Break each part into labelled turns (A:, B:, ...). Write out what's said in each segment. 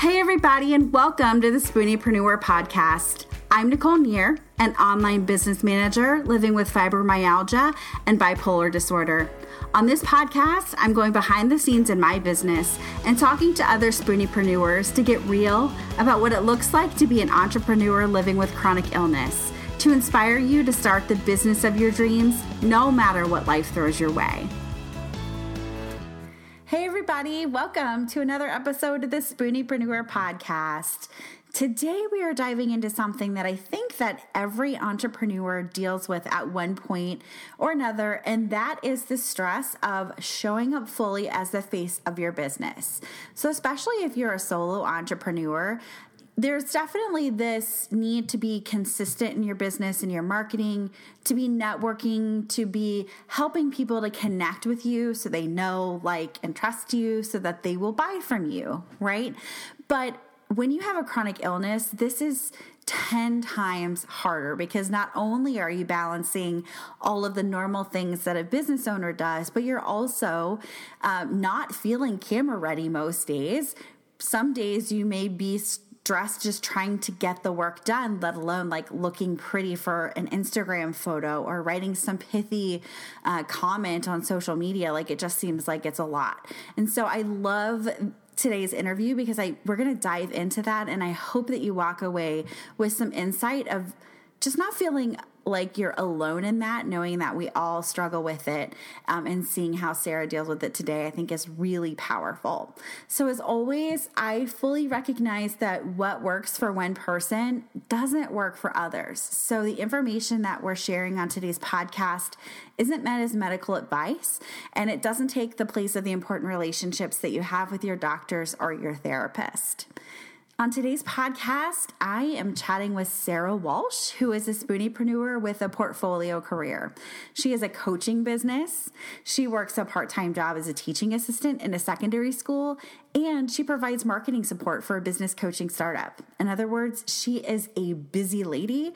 A: Hey, everybody, and welcome to the Spooniepreneur podcast. I'm Nicole Neer, an online business manager living with fibromyalgia and bipolar disorder. On this podcast, I'm going behind the scenes in my business and talking to other spooniepreneurs to get real about what it looks like to be an entrepreneur living with chronic illness, to inspire you to start the business of your dreams no matter what life throws your way. Hey, everybody, welcome to another episode of the Spooniepreneur podcast. Today, we are diving into something that I think that every entrepreneur deals with at one point or another, and that is the stress of showing up fully as the face of your business. So, especially if you're a solo entrepreneur, there's definitely this need to be consistent in your business and your marketing, to be networking, to be helping people to connect with you so they know, like, and trust you so that they will buy from you, right? But when you have a chronic illness, this is 10 times harder because not only are you balancing all of the normal things that a business owner does, but you're also um, not feeling camera ready most days. Some days you may be stressed just trying to get the work done, let alone like looking pretty for an Instagram photo or writing some pithy uh, comment on social media. Like it just seems like it's a lot. And so I love today's interview because I we're going to dive into that and I hope that you walk away with some insight of just not feeling like you're alone in that, knowing that we all struggle with it, um, and seeing how Sarah deals with it today, I think is really powerful. So, as always, I fully recognize that what works for one person doesn't work for others. So, the information that we're sharing on today's podcast isn't meant as medical advice, and it doesn't take the place of the important relationships that you have with your doctors or your therapist. On today's podcast, I am chatting with Sarah Walsh, who is a spooniepreneur with a portfolio career. She has a coaching business. She works a part time job as a teaching assistant in a secondary school, and she provides marketing support for a business coaching startup. In other words, she is a busy lady,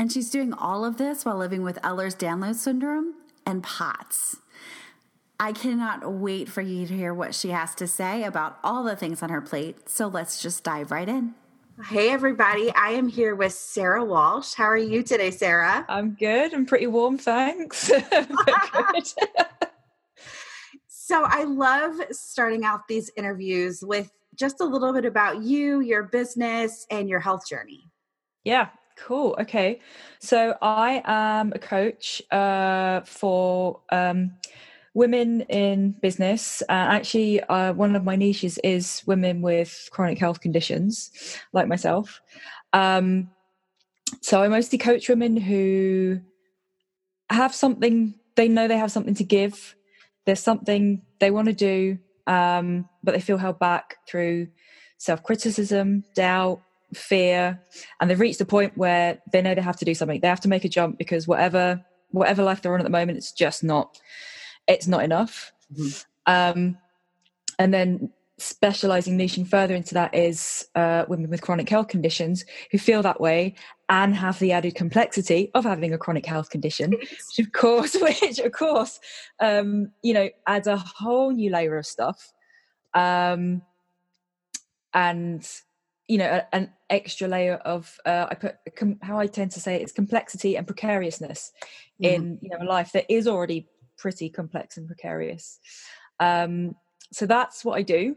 A: and she's doing all of this while living with Ehlers Danlos syndrome and POTS. I cannot wait for you to hear what she has to say about all the things on her plate. So let's just dive right in. Hey, everybody. I am here with Sarah Walsh. How are you today, Sarah?
B: I'm good. I'm pretty warm, thanks.
A: so I love starting out these interviews with just a little bit about you, your business, and your health journey.
B: Yeah, cool. Okay. So I am a coach uh, for. Um, women in business. Uh, actually, uh, one of my niches is women with chronic health conditions, like myself. Um, so I mostly coach women who have something they know they have something to give. There's something they want to do, um, but they feel held back through self criticism, doubt, fear, and they've reached a point where they know they have to do something. They have to make a jump because whatever whatever life they're on at the moment, it's just not it's not enough. Mm-hmm. Um, and then specializing, niching further into that is uh, women with chronic health conditions who feel that way and have the added complexity of having a chronic health condition, which of course, which of course, um, you know, adds a whole new layer of stuff. Um, and you know an extra layer of uh, i put how i tend to say it, it's complexity and precariousness mm-hmm. in you know a life that is already pretty complex and precarious. Um, so that's what I do.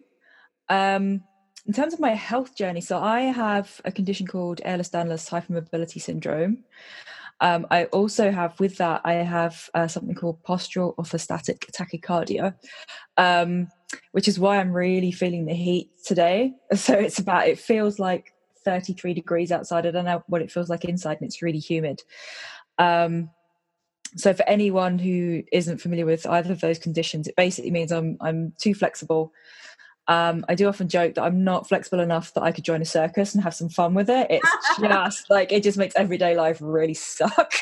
B: Um, in terms of my health journey, so I have a condition called Ehlers-Danlos hypermobility syndrome. Um, I also have, with that, I have uh, something called postural orthostatic tachycardia, um, which is why I'm really feeling the heat today. So it's about, it feels like 33 degrees outside. I don't know what it feels like inside, and it's really humid. Um, so for anyone who isn't familiar with either of those conditions, it basically means I'm I'm too flexible. Um, I do often joke that I'm not flexible enough that I could join a circus and have some fun with it. It's just like it just makes everyday life really suck.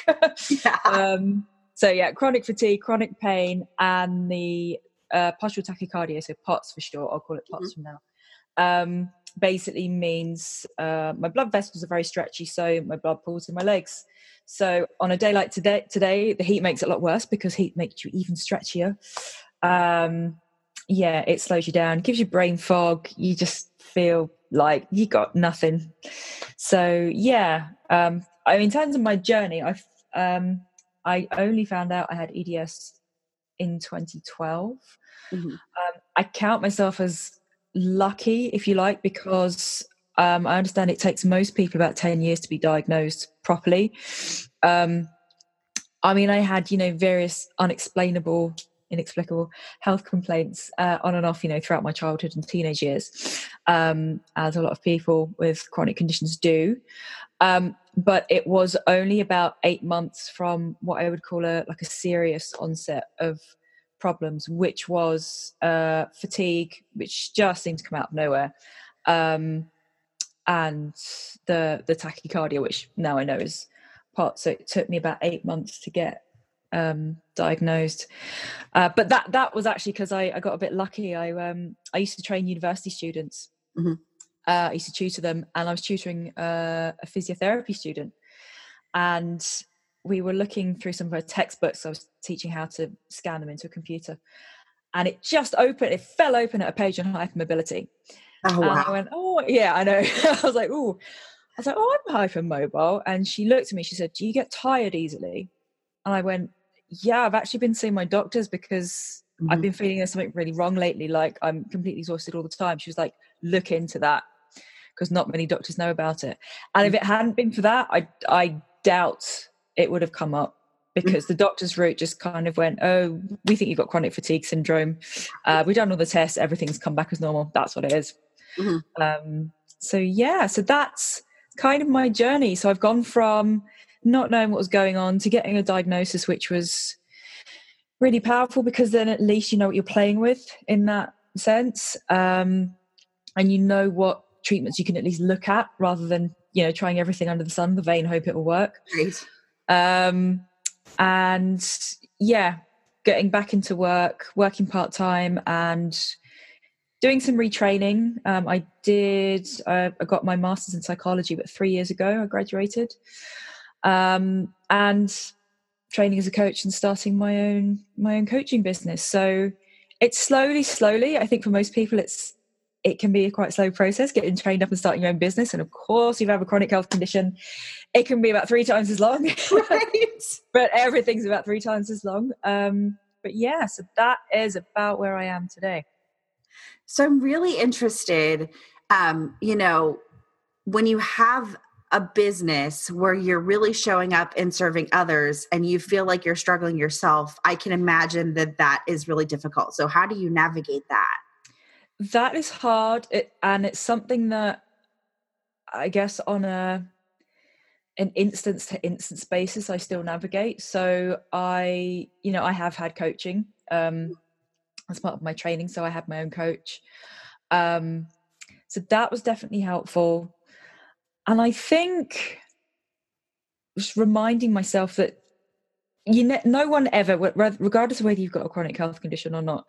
B: yeah. Um, so yeah, chronic fatigue, chronic pain, and the uh, postural tachycardia, so POTS for short. I'll call it POTS mm-hmm. from now. Um, basically means uh, my blood vessels are very stretchy, so my blood pools in my legs. So on a day like today, today the heat makes it a lot worse because heat makes you even stretchier. Um, yeah, it slows you down, gives you brain fog. You just feel like you got nothing. So yeah, um, I mean, in terms of my journey, I um, I only found out I had EDS in 2012. Mm-hmm. Um, I count myself as lucky, if you like, because um, I understand it takes most people about 10 years to be diagnosed properly. Um, I mean, I had, you know, various unexplainable, inexplicable health complaints uh, on and off, you know, throughout my childhood and teenage years, um, as a lot of people with chronic conditions do. Um, but it was only about eight months from what I would call a like a serious onset of problems, which was uh, fatigue, which just seemed to come out of nowhere, um, and the the tachycardia, which now I know is part. So it took me about eight months to get um, diagnosed. Uh, but that that was actually because I, I, got a bit lucky. I um, I used to train university students. Mm-hmm. Uh, I used to tutor them, and I was tutoring uh, a physiotherapy student, and we were looking through some of her textbooks. I was teaching how to scan them into a computer, and it just opened. It fell open at a page on hypermobility. Oh wow! And I went, oh yeah, I know. I was like, oh, I was like, oh, I'm hypermobile, and she looked at me. She said, "Do you get tired easily?" And I went, "Yeah, I've actually been seeing my doctors because mm-hmm. I've been feeling there's something really wrong lately. Like I'm completely exhausted all the time." She was like, "Look into that." Because not many doctors know about it, and if mm. it hadn't been for that, I I doubt it would have come up because the doctor's route just kind of went, oh, we think you've got chronic fatigue syndrome. Uh, we've done all the tests, everything's come back as normal. That's what it is. Mm-hmm. Um, so yeah, so that's kind of my journey. So I've gone from not knowing what was going on to getting a diagnosis, which was really powerful because then at least you know what you're playing with in that sense, um, and you know what treatments you can at least look at rather than you know trying everything under the sun, the vain hope it will work. Right. Um, and yeah, getting back into work, working part time, and doing some retraining. Um, I did. Uh, I got my master's in psychology, but three years ago I graduated, um, and training as a coach and starting my own my own coaching business. So it's slowly, slowly. I think for most people, it's it can be a quite slow process getting trained up and starting your own business. And of course, if you have a chronic health condition, it can be about three times as long. Right. but everything's about three times as long. Um, but yeah, so that is about where I am today.
A: So I'm really interested, um, you know, when you have a business where you're really showing up and serving others and you feel like you're struggling yourself, I can imagine that that is really difficult. So, how do you navigate that?
B: That is hard, it, and it's something that I guess on a an instance to instance basis I still navigate. So I, you know, I have had coaching um, as part of my training. So I had my own coach. Um, so that was definitely helpful. And I think just reminding myself that you know, no one ever, regardless of whether you've got a chronic health condition or not,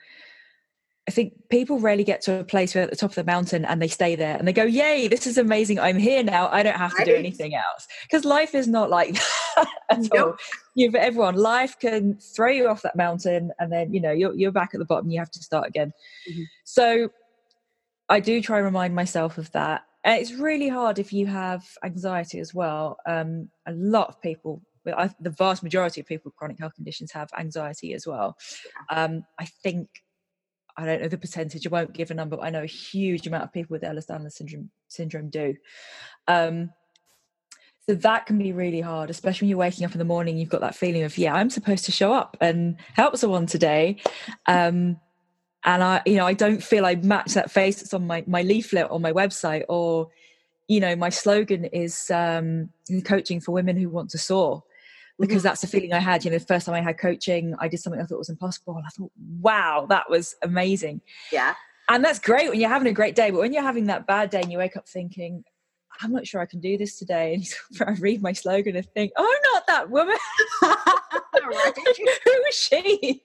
B: I think people rarely get to a place where at the top of the mountain and they stay there and they go, Yay, this is amazing. I'm here now. I don't have to do anything else. Because life is not like that at nope. all. You for everyone, life can throw you off that mountain and then, you know, you're you're back at the bottom, you have to start again. Mm-hmm. So I do try and remind myself of that. And it's really hard if you have anxiety as well. Um, a lot of people the vast majority of people with chronic health conditions have anxiety as well. Um, I think I don't know the percentage. I won't give a number, but I know a huge amount of people with Ehlers-Danlos syndrome syndrome do. Um, so that can be really hard, especially when you're waking up in the morning. You've got that feeling of, yeah, I'm supposed to show up and help someone today, um, and I, you know, I don't feel I match that face that's on my my leaflet on my website, or you know, my slogan is um, coaching for women who want to soar because mm-hmm. that's the feeling I had. You know, the first time I had coaching, I did something I thought was impossible. And I thought, wow, that was amazing.
A: Yeah.
B: And that's great when you're having a great day. But when you're having that bad day and you wake up thinking, I'm not sure I can do this today. And I read my slogan and think, oh, I'm not that woman. Who is she?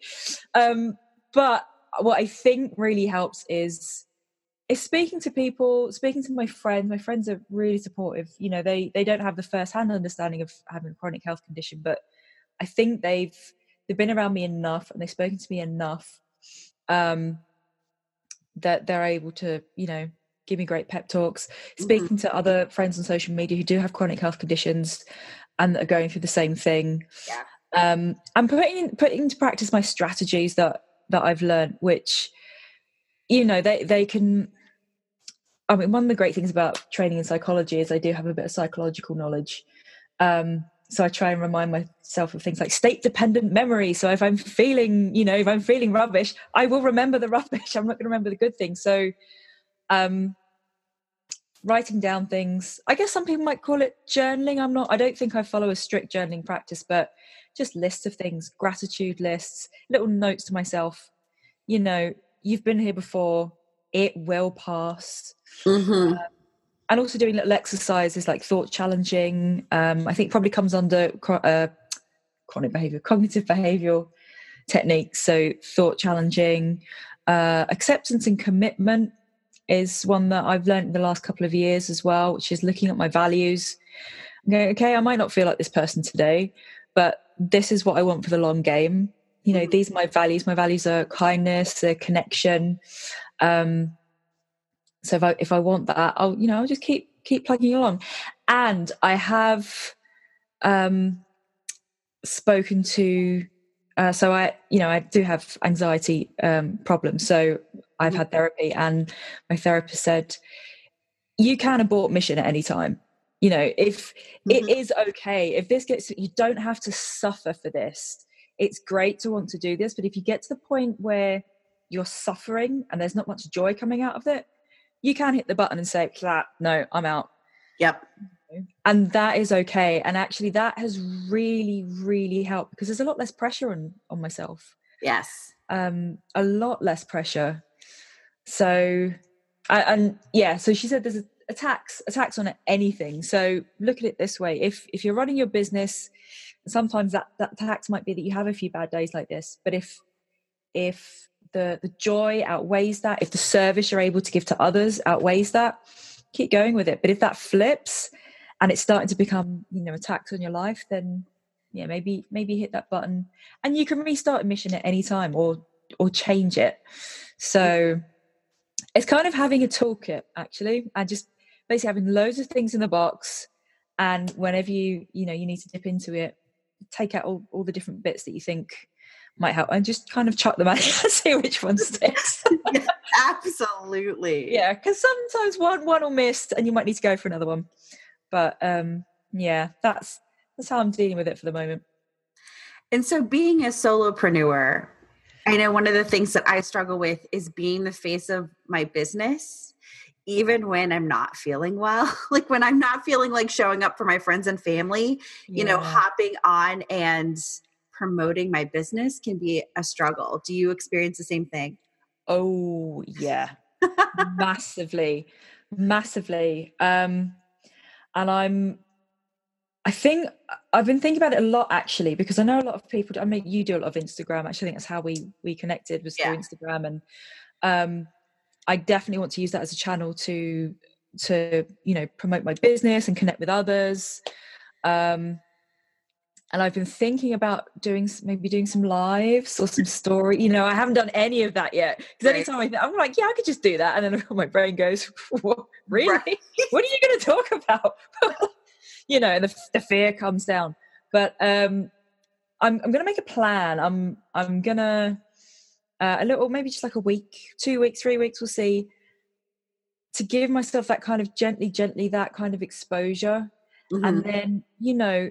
B: Um, but what I think really helps is is speaking to people speaking to my friends my friends are really supportive you know they they don't have the first hand understanding of having a chronic health condition but i think they've they've been around me enough and they've spoken to me enough um that they're able to you know give me great pep talks speaking mm-hmm. to other friends on social media who do have chronic health conditions and are going through the same thing
A: yeah.
B: um, i'm putting putting into practice my strategies that that i've learned which you know they they can i mean one of the great things about training in psychology is i do have a bit of psychological knowledge um, so I try and remind myself of things like state dependent memory. So if I'm feeling, you know, if I'm feeling rubbish, I will remember the rubbish. I'm not going to remember the good things. So um writing down things. I guess some people might call it journaling. I'm not I don't think I follow a strict journaling practice, but just lists of things, gratitude lists, little notes to myself. You know, you've been here before. It will pass.
A: Mm-hmm. Um,
B: and also doing little exercises like thought challenging. Um, I think probably comes under uh, chronic behavior, cognitive behavioral techniques. So thought challenging, uh, acceptance and commitment is one that I've learned in the last couple of years as well, which is looking at my values. Going, okay, I might not feel like this person today, but this is what I want for the long game. You know, mm-hmm. these are my values. My values are kindness, connection, um, so if I if I want that, I'll you know I'll just keep keep plugging along. And I have um, spoken to. Uh, so I, you know, I do have anxiety um, problems. So I've had therapy, and my therapist said, "You can abort mission at any time. You know, if mm-hmm. it is okay, if this gets, you don't have to suffer for this. It's great to want to do this, but if you get to the point where you're suffering and there's not much joy coming out of it, you can hit the button and say, clap, no, I'm out.
A: Yep.
B: And that is okay. And actually, that has really, really helped because there's a lot less pressure on on myself.
A: Yes.
B: Um, a lot less pressure. So, I, and yeah, so she said there's a, a tax, a tax on anything. So look at it this way: if if you're running your business, sometimes that that tax might be that you have a few bad days like this. But if if the the joy outweighs that. If the service you're able to give to others outweighs that keep going with it. But if that flips and it's starting to become you know attacks on your life then yeah maybe maybe hit that button. And you can restart a mission at any time or or change it. So it's kind of having a toolkit actually and just basically having loads of things in the box. And whenever you you know you need to dip into it take out all, all the different bits that you think might help and just kind of chuck them out and see which one sticks.
A: absolutely.
B: Yeah, because sometimes one one will miss and you might need to go for another one. But um yeah, that's that's how I'm dealing with it for the moment.
A: And so being a solopreneur, I know one of the things that I struggle with is being the face of my business even when I'm not feeling well, like when I'm not feeling like showing up for my friends and family, you yeah. know, hopping on and promoting my business can be a struggle. Do you experience the same thing?
B: Oh, yeah. massively. Massively. Um and I'm I think I've been thinking about it a lot actually because I know a lot of people. I mean, you do a lot of Instagram. Actually, I think that's how we we connected was through yeah. Instagram, and um, I definitely want to use that as a channel to to you know promote my business and connect with others. Um, and I've been thinking about doing maybe doing some lives or some story. You know, I haven't done any of that yet because anytime I think, I'm like, yeah, I could just do that, and then my brain goes, what? really? Right. what are you going to talk about? you know, the, the fear comes down. But um, I'm I'm going to make a plan. I'm I'm gonna uh, a little maybe just like a week, two weeks, three weeks. We'll see. To give myself that kind of gently, gently that kind of exposure, mm-hmm. and then you know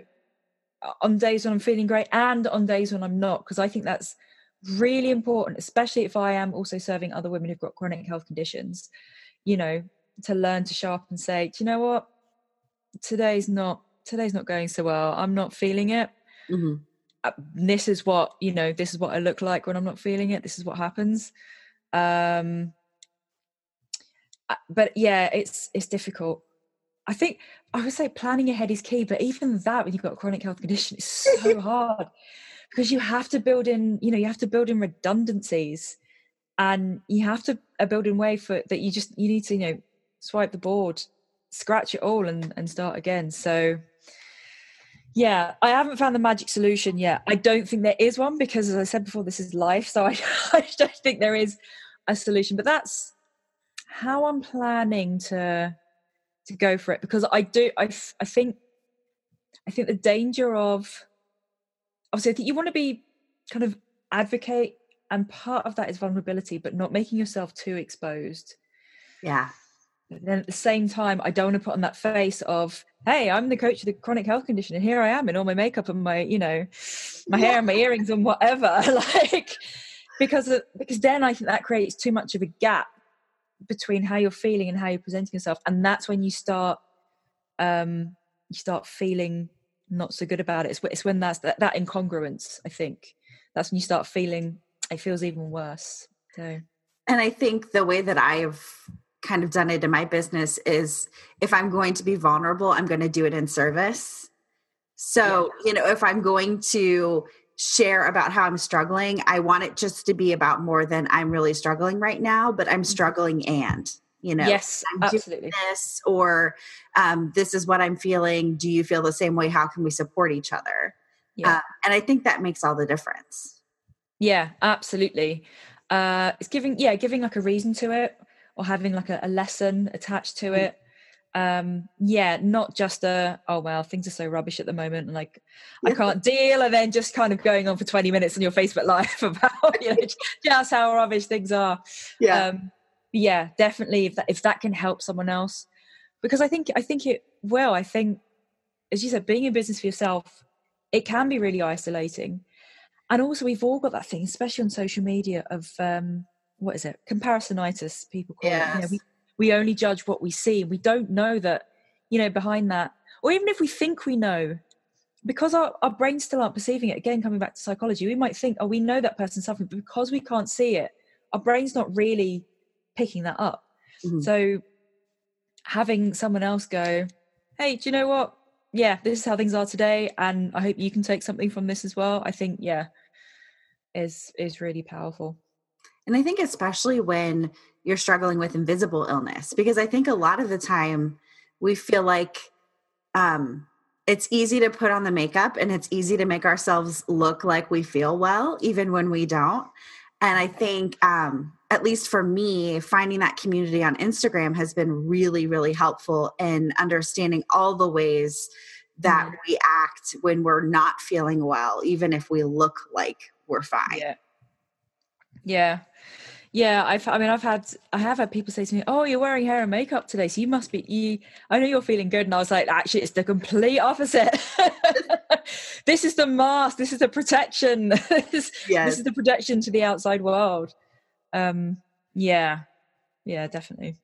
B: on days when I'm feeling great and on days when I'm not, because I think that's really important, especially if I am also serving other women who've got chronic health conditions, you know, to learn to show up and say, do you know what? Today's not today's not going so well. I'm not feeling it.
A: Mm-hmm.
B: Uh, this is what, you know, this is what I look like when I'm not feeling it. This is what happens. Um uh, but yeah, it's it's difficult. I think I would say planning ahead is key, but even that when you've got a chronic health condition is so hard because you have to build in, you know, you have to build in redundancies and you have to a build in way for that you just you need to, you know, swipe the board, scratch it all and, and start again. So yeah, I haven't found the magic solution yet. I don't think there is one because as I said before, this is life. So I, I don't think there is a solution but that's how i'm planning to to go for it because i do i, I think i think the danger of obviously i think you want to be kind of advocate and part of that is vulnerability but not making yourself too exposed.
A: Yeah.
B: But then at the same time i don't want to put on that face of hey i'm the coach of the chronic health condition and here i am in all my makeup and my you know my hair and my earrings and whatever. Like because of, because then i think that creates too much of a gap between how you're feeling and how you're presenting yourself and that's when you start um you start feeling not so good about it. It's, it's when that's that, that incongruence i think. That's when you start feeling it feels even worse. So.
A: And i think the way that i've kind of done it in my business is if i'm going to be vulnerable i'm going to do it in service. So yeah. you know if i'm going to share about how I'm struggling, I want it just to be about more than I'm really struggling right now, but I'm mm-hmm. struggling and you know
B: yes absolutely.
A: this or um, this is what i'm feeling. Do you feel the same way? How can we support each other? Yeah. Uh, and i think that makes all the difference.
B: Yeah absolutely. Uh it's giving yeah giving like a reason to it or having like a, a lesson attached to mm. it um yeah not just a oh well things are so rubbish at the moment and like i can't deal and then just kind of going on for 20 minutes on your facebook live about you know just how rubbish things are.
A: Yeah. Um
B: yeah definitely if that if that can help someone else. Because i think i think it well i think as you said being in business for yourself it can be really isolating. And also we've all got that thing especially on social media of um what is it? Comparisonitis people call yes. it. You know, we, we only judge what we see. We don't know that you know behind that. Or even if we think we know because our, our brains still aren't perceiving it again coming back to psychology we might think oh we know that person's suffering but because we can't see it our brain's not really picking that up. Mm-hmm. so having someone else go hey do you know what? Yeah this is how things are today and i hope you can take something from this as well i think yeah is is really powerful
A: and i think especially when you're struggling with invisible illness because i think a lot of the time we feel like um, it's easy to put on the makeup and it's easy to make ourselves look like we feel well even when we don't. And i think um, at least for me finding that community on instagram has been really really helpful in understanding all the ways that mm-hmm. we act when we're not feeling well even if we look like we're fine.
B: Yeah yeah yeah, I've. I mean, I've had. I have had people say to me, "Oh, you're wearing hair and makeup today, so you must be. You. I know you're feeling good." And I was like, "Actually, it's the complete opposite. this is the mask. This is the protection. this, yes. this is the protection to the outside world." Um. Yeah. Yeah. Definitely.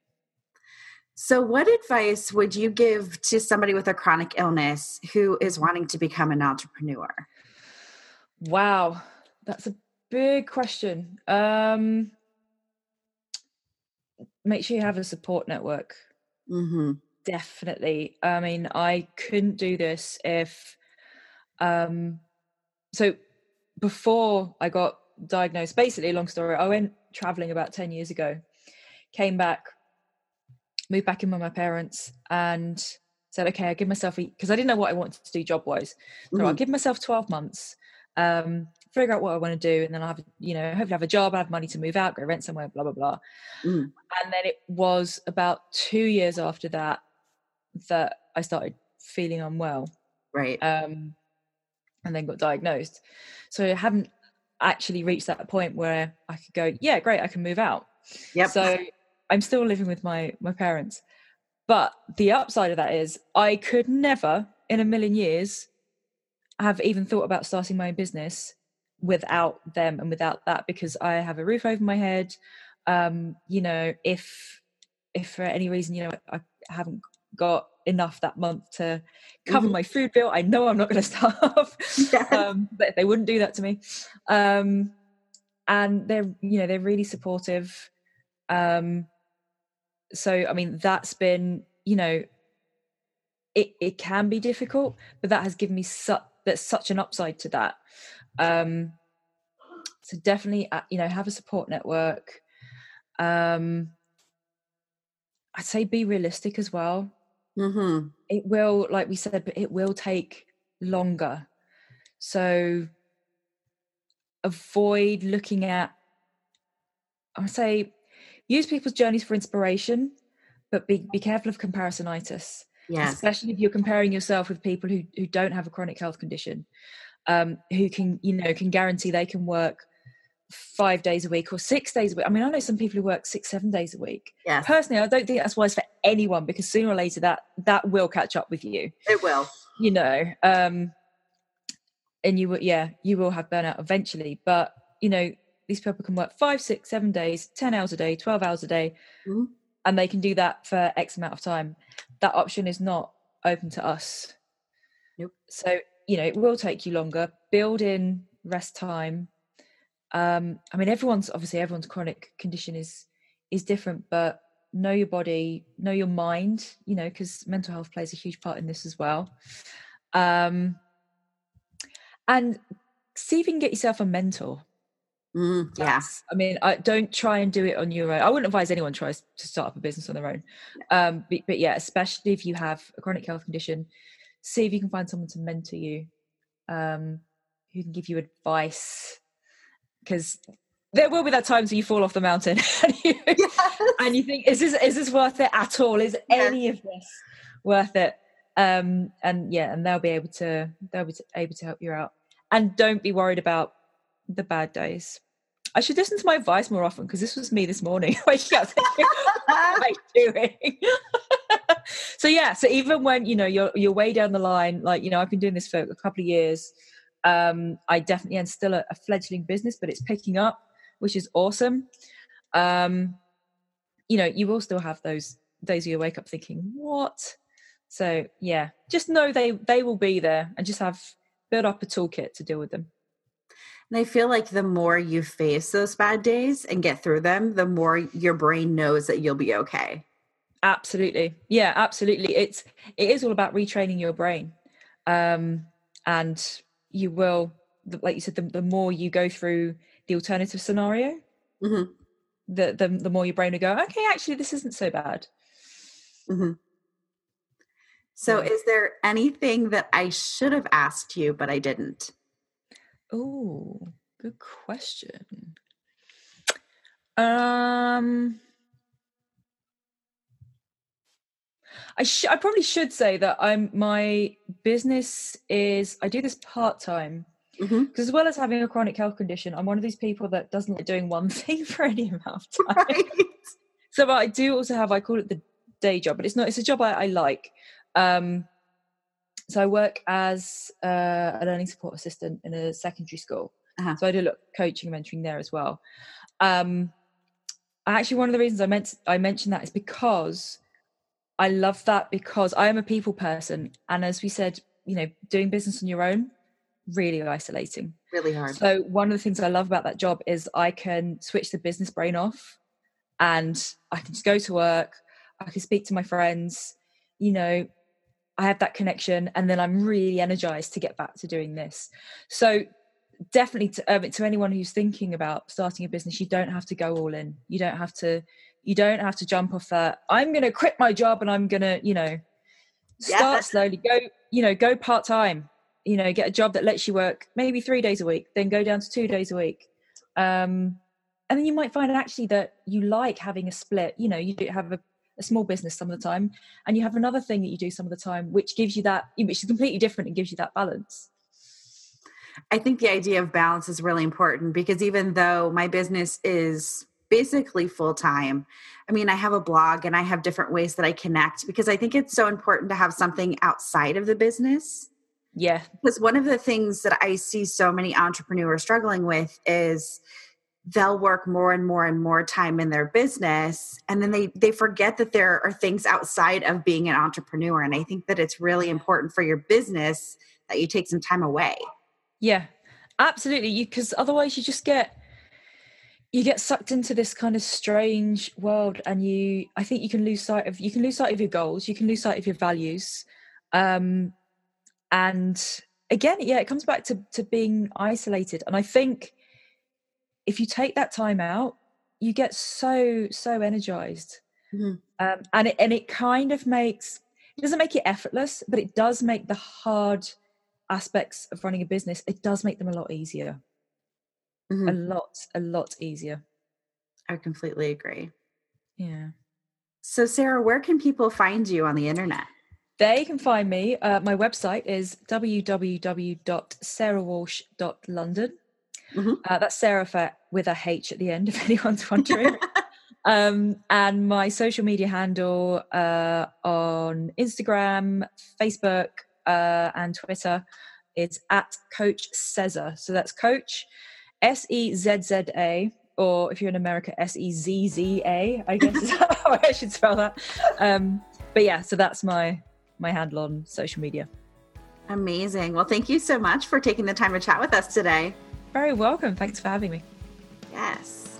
A: So, what advice would you give to somebody with a chronic illness who is wanting to become an entrepreneur?
B: Wow, that's a big question. Um, make sure you have a support network.
A: Mm-hmm.
B: Definitely. I mean, I couldn't do this if, um, so before I got diagnosed, basically, long story, I went traveling about 10 years ago, came back, moved back in with my parents, and said, okay, I give myself, because I didn't know what I wanted to do job wise. So mm-hmm. I'll give myself 12 months. Um, figure out what I want to do, and then I'll have, you know, hopefully have a job, I have money to move out, go rent somewhere, blah blah blah. Mm. And then it was about two years after that that I started feeling unwell.
A: Right.
B: Um, and then got diagnosed. So I haven't actually reached that point where I could go, yeah, great, I can move out.
A: Yep.
B: So I'm still living with my my parents. But the upside of that is I could never in a million years have even thought about starting my own business without them and without that because I have a roof over my head. Um, you know, if if for any reason, you know, I, haven't got enough that month to cover mm-hmm. my food bill, I know I'm not going to starve. Yes. Um, but they wouldn't do that to me. Um, and they're, you know, they're really supportive. Um, so, I mean, that's been, you know, it, it can be difficult, but that has given me such, that's such an upside to that um so definitely uh, you know have a support network um i'd say be realistic as well
A: mm-hmm.
B: it will like we said but it will take longer so avoid looking at I would say use people's journeys for inspiration, but be, be careful of comparisonitis.
A: Yes.
B: Especially if you're comparing yourself with people who, who don't have a chronic health condition, um, who can, you know, can guarantee they can work five days a week or six days a week. I mean, I know some people who work six, seven days a week.
A: Yes.
B: Personally, I don't think that's wise for anyone because sooner or later that that will catch up with you.
A: It will.
B: You know, um, and you will, yeah, you will have burnout eventually. But you know, these people can work five, six, seven days, ten hours a day, twelve hours a day,
A: Mhm.
B: and they can do that for X amount of time. That option is not open to us.
A: Nope.
B: So you know, it will take you longer. Build in rest time. Um i mean everyone's obviously everyone's chronic condition is is different but know your body know your mind you know because mental health plays a huge part in this as well. Um and see if you can get yourself a mentor.
A: Mm, yeah.
B: I mean i don't try and do it on your own. I wouldn't advise anyone tries to start up a business on their own. Um but, but yeah especially if you have a chronic health condition see if you can find someone to mentor you um who can give you advice because there will be that times where you fall off the mountain and, you,
A: Yes.
B: and you think is this is this worth it at all? Is
A: Yeah.
B: any of this worth it? Um and yeah and they'll be able to they'll be able to help you out. And don't be worried about the bad days. I should listen to my advice more often because this was me this morning. Waking up thinking, what am i doing so yeah so even when you know you're you're way down the line like you know i've been doing this for a couple of years um i definitely am still a, a fledgling business but it's picking up which is awesome. Um you know you will still have those days you wake up thinking what? So yeah just know they they will be there and just have build up a toolkit to deal with them.
A: And I feel like the more you face those bad days and get through them, the more your brain knows that you'll be okay.
B: Absolutely yeah absolutely it's it is all about retraining your brain um and you will like you said the, the more you go through the alternative scenario
A: Mhm.
B: the, the the more your brain will go okay actually this isn't so bad
A: hmm So,
B: Yeah.
A: is there anything that I should have asked you, but I didn't?
B: oh good question um I, sh- I probably should say that I'm my business is I do this part time because as well as having a chronic health condition, I'm one of these people that doesn't like doing one thing for any amount of time.
A: Right.
B: so I do also have I call it the day job, but it's not. It's a job I, I like. Um, so I work as uh, a learning support assistant in a secondary school.
A: Uh-huh.
B: So I do a lot of coaching and mentoring there as well. Um, actually, one of the reasons I meant I mentioned that is because I love that because I am a people person, and as we said, you know, doing business on your own really isolating.
A: Really hard.
B: So one of the things I love about that job is I can switch the business brain off and I can just go to work, I can speak to my friends, you know, I have that connection and then I'm really energized to get back to doing this. So definitely to, um, to anyone who's thinking about starting a business, you don't have to go all in. You don't have to you don't have to jump off that. I'm going to quit my job and I'm going to, you know,
A: Yeah.
B: start slowly, go, you know, go part time you know get a job that lets you work maybe three days a week then go down to two days a week. Um and then you might find actually that you like having a split. You know you have a, a small business some of the time and you have another thing that you do some of the time which gives you that which is completely different and gives you that balance.
A: I think the idea of balance is really important because even though my business is basically full time, I mean, I have a blog and I have different ways that I connect because I think it's so important to have something outside of the business.
B: yeah
A: Because one of the things that I see so many entrepreneurs struggling with is they'll work more and more and more time in their business and then they they forget that there are things outside of being an entrepreneur and I think that it's really important for your business that you take some time away.
B: yeah absolutely you because otherwise you just get you get sucked into this kind of strange world and you i think you can lose sight of you can lose sight of your goals you can lose sight of your values. Um and again yeah it comes back to to being isolated. And i think if you take that time out you get so so energized.
A: Mhm.
B: um and it and it kind of makes it doesn't make it effortless but it does make the hard aspects of running a business it does make them a lot easier
A: Mhm.
B: a lot a lot easier
A: I completely agree.
B: Yeah.
A: So, Sarah, where can people find you on the internet?
B: They can find me. Uh, my website is www.sarahwalsh.london. Mm-hmm. Uh, that's Sarah for, with a H at the end, if anyone's wondering. um, and my social media handle uh, on Instagram, Facebook, uh, and Twitter is at Coach Sezza. So that's Coach S E Z Z A, or if you're in America, S E Z Z A. I guess is how I should spell that. Um, but yeah, so that's my my handle on social media.
A: Amazing. Well, thank you so much for taking the time to chat with us today.
B: Very welcome. Thanks for having me.
A: Yes.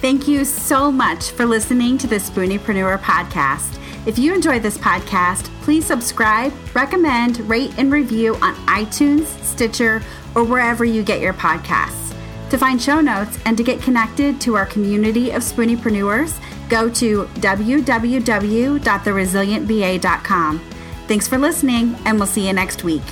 A: Thank you so much for listening to the Spooniepreneur podcast. If you enjoyed this podcast, please subscribe, recommend, rate, and review on iTunes, Stitcher, or wherever you get your podcasts. To find show notes and to get connected to our community of Spooniepreneurs, go to www.theresilientba.com. Thanks for listening, and we'll see you next week.